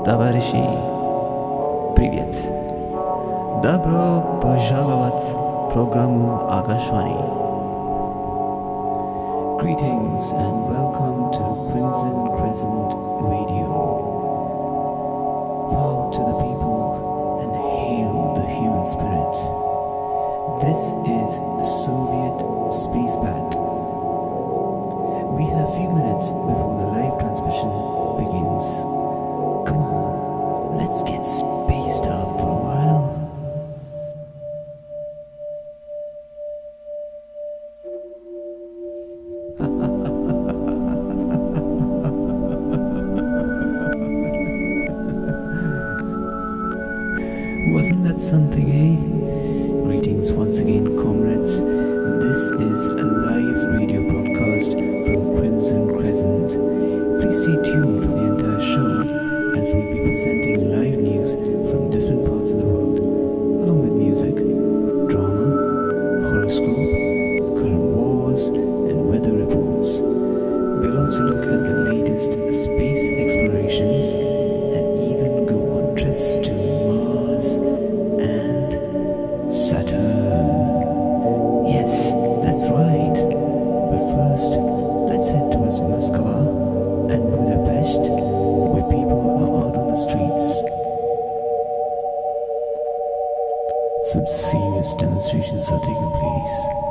Товарищи, привет! Добро пожаловать в программу Агашвани. Greetings and welcome to Crimson Crescent Radio. Power to the people and hail the human spirit. This is Soviet Space Bat. We have few minutes before the live transmission begins. Come on, let's get spaced out for a while. Wasn't that something, eh? Greetings once Some serious demonstrations are taking place.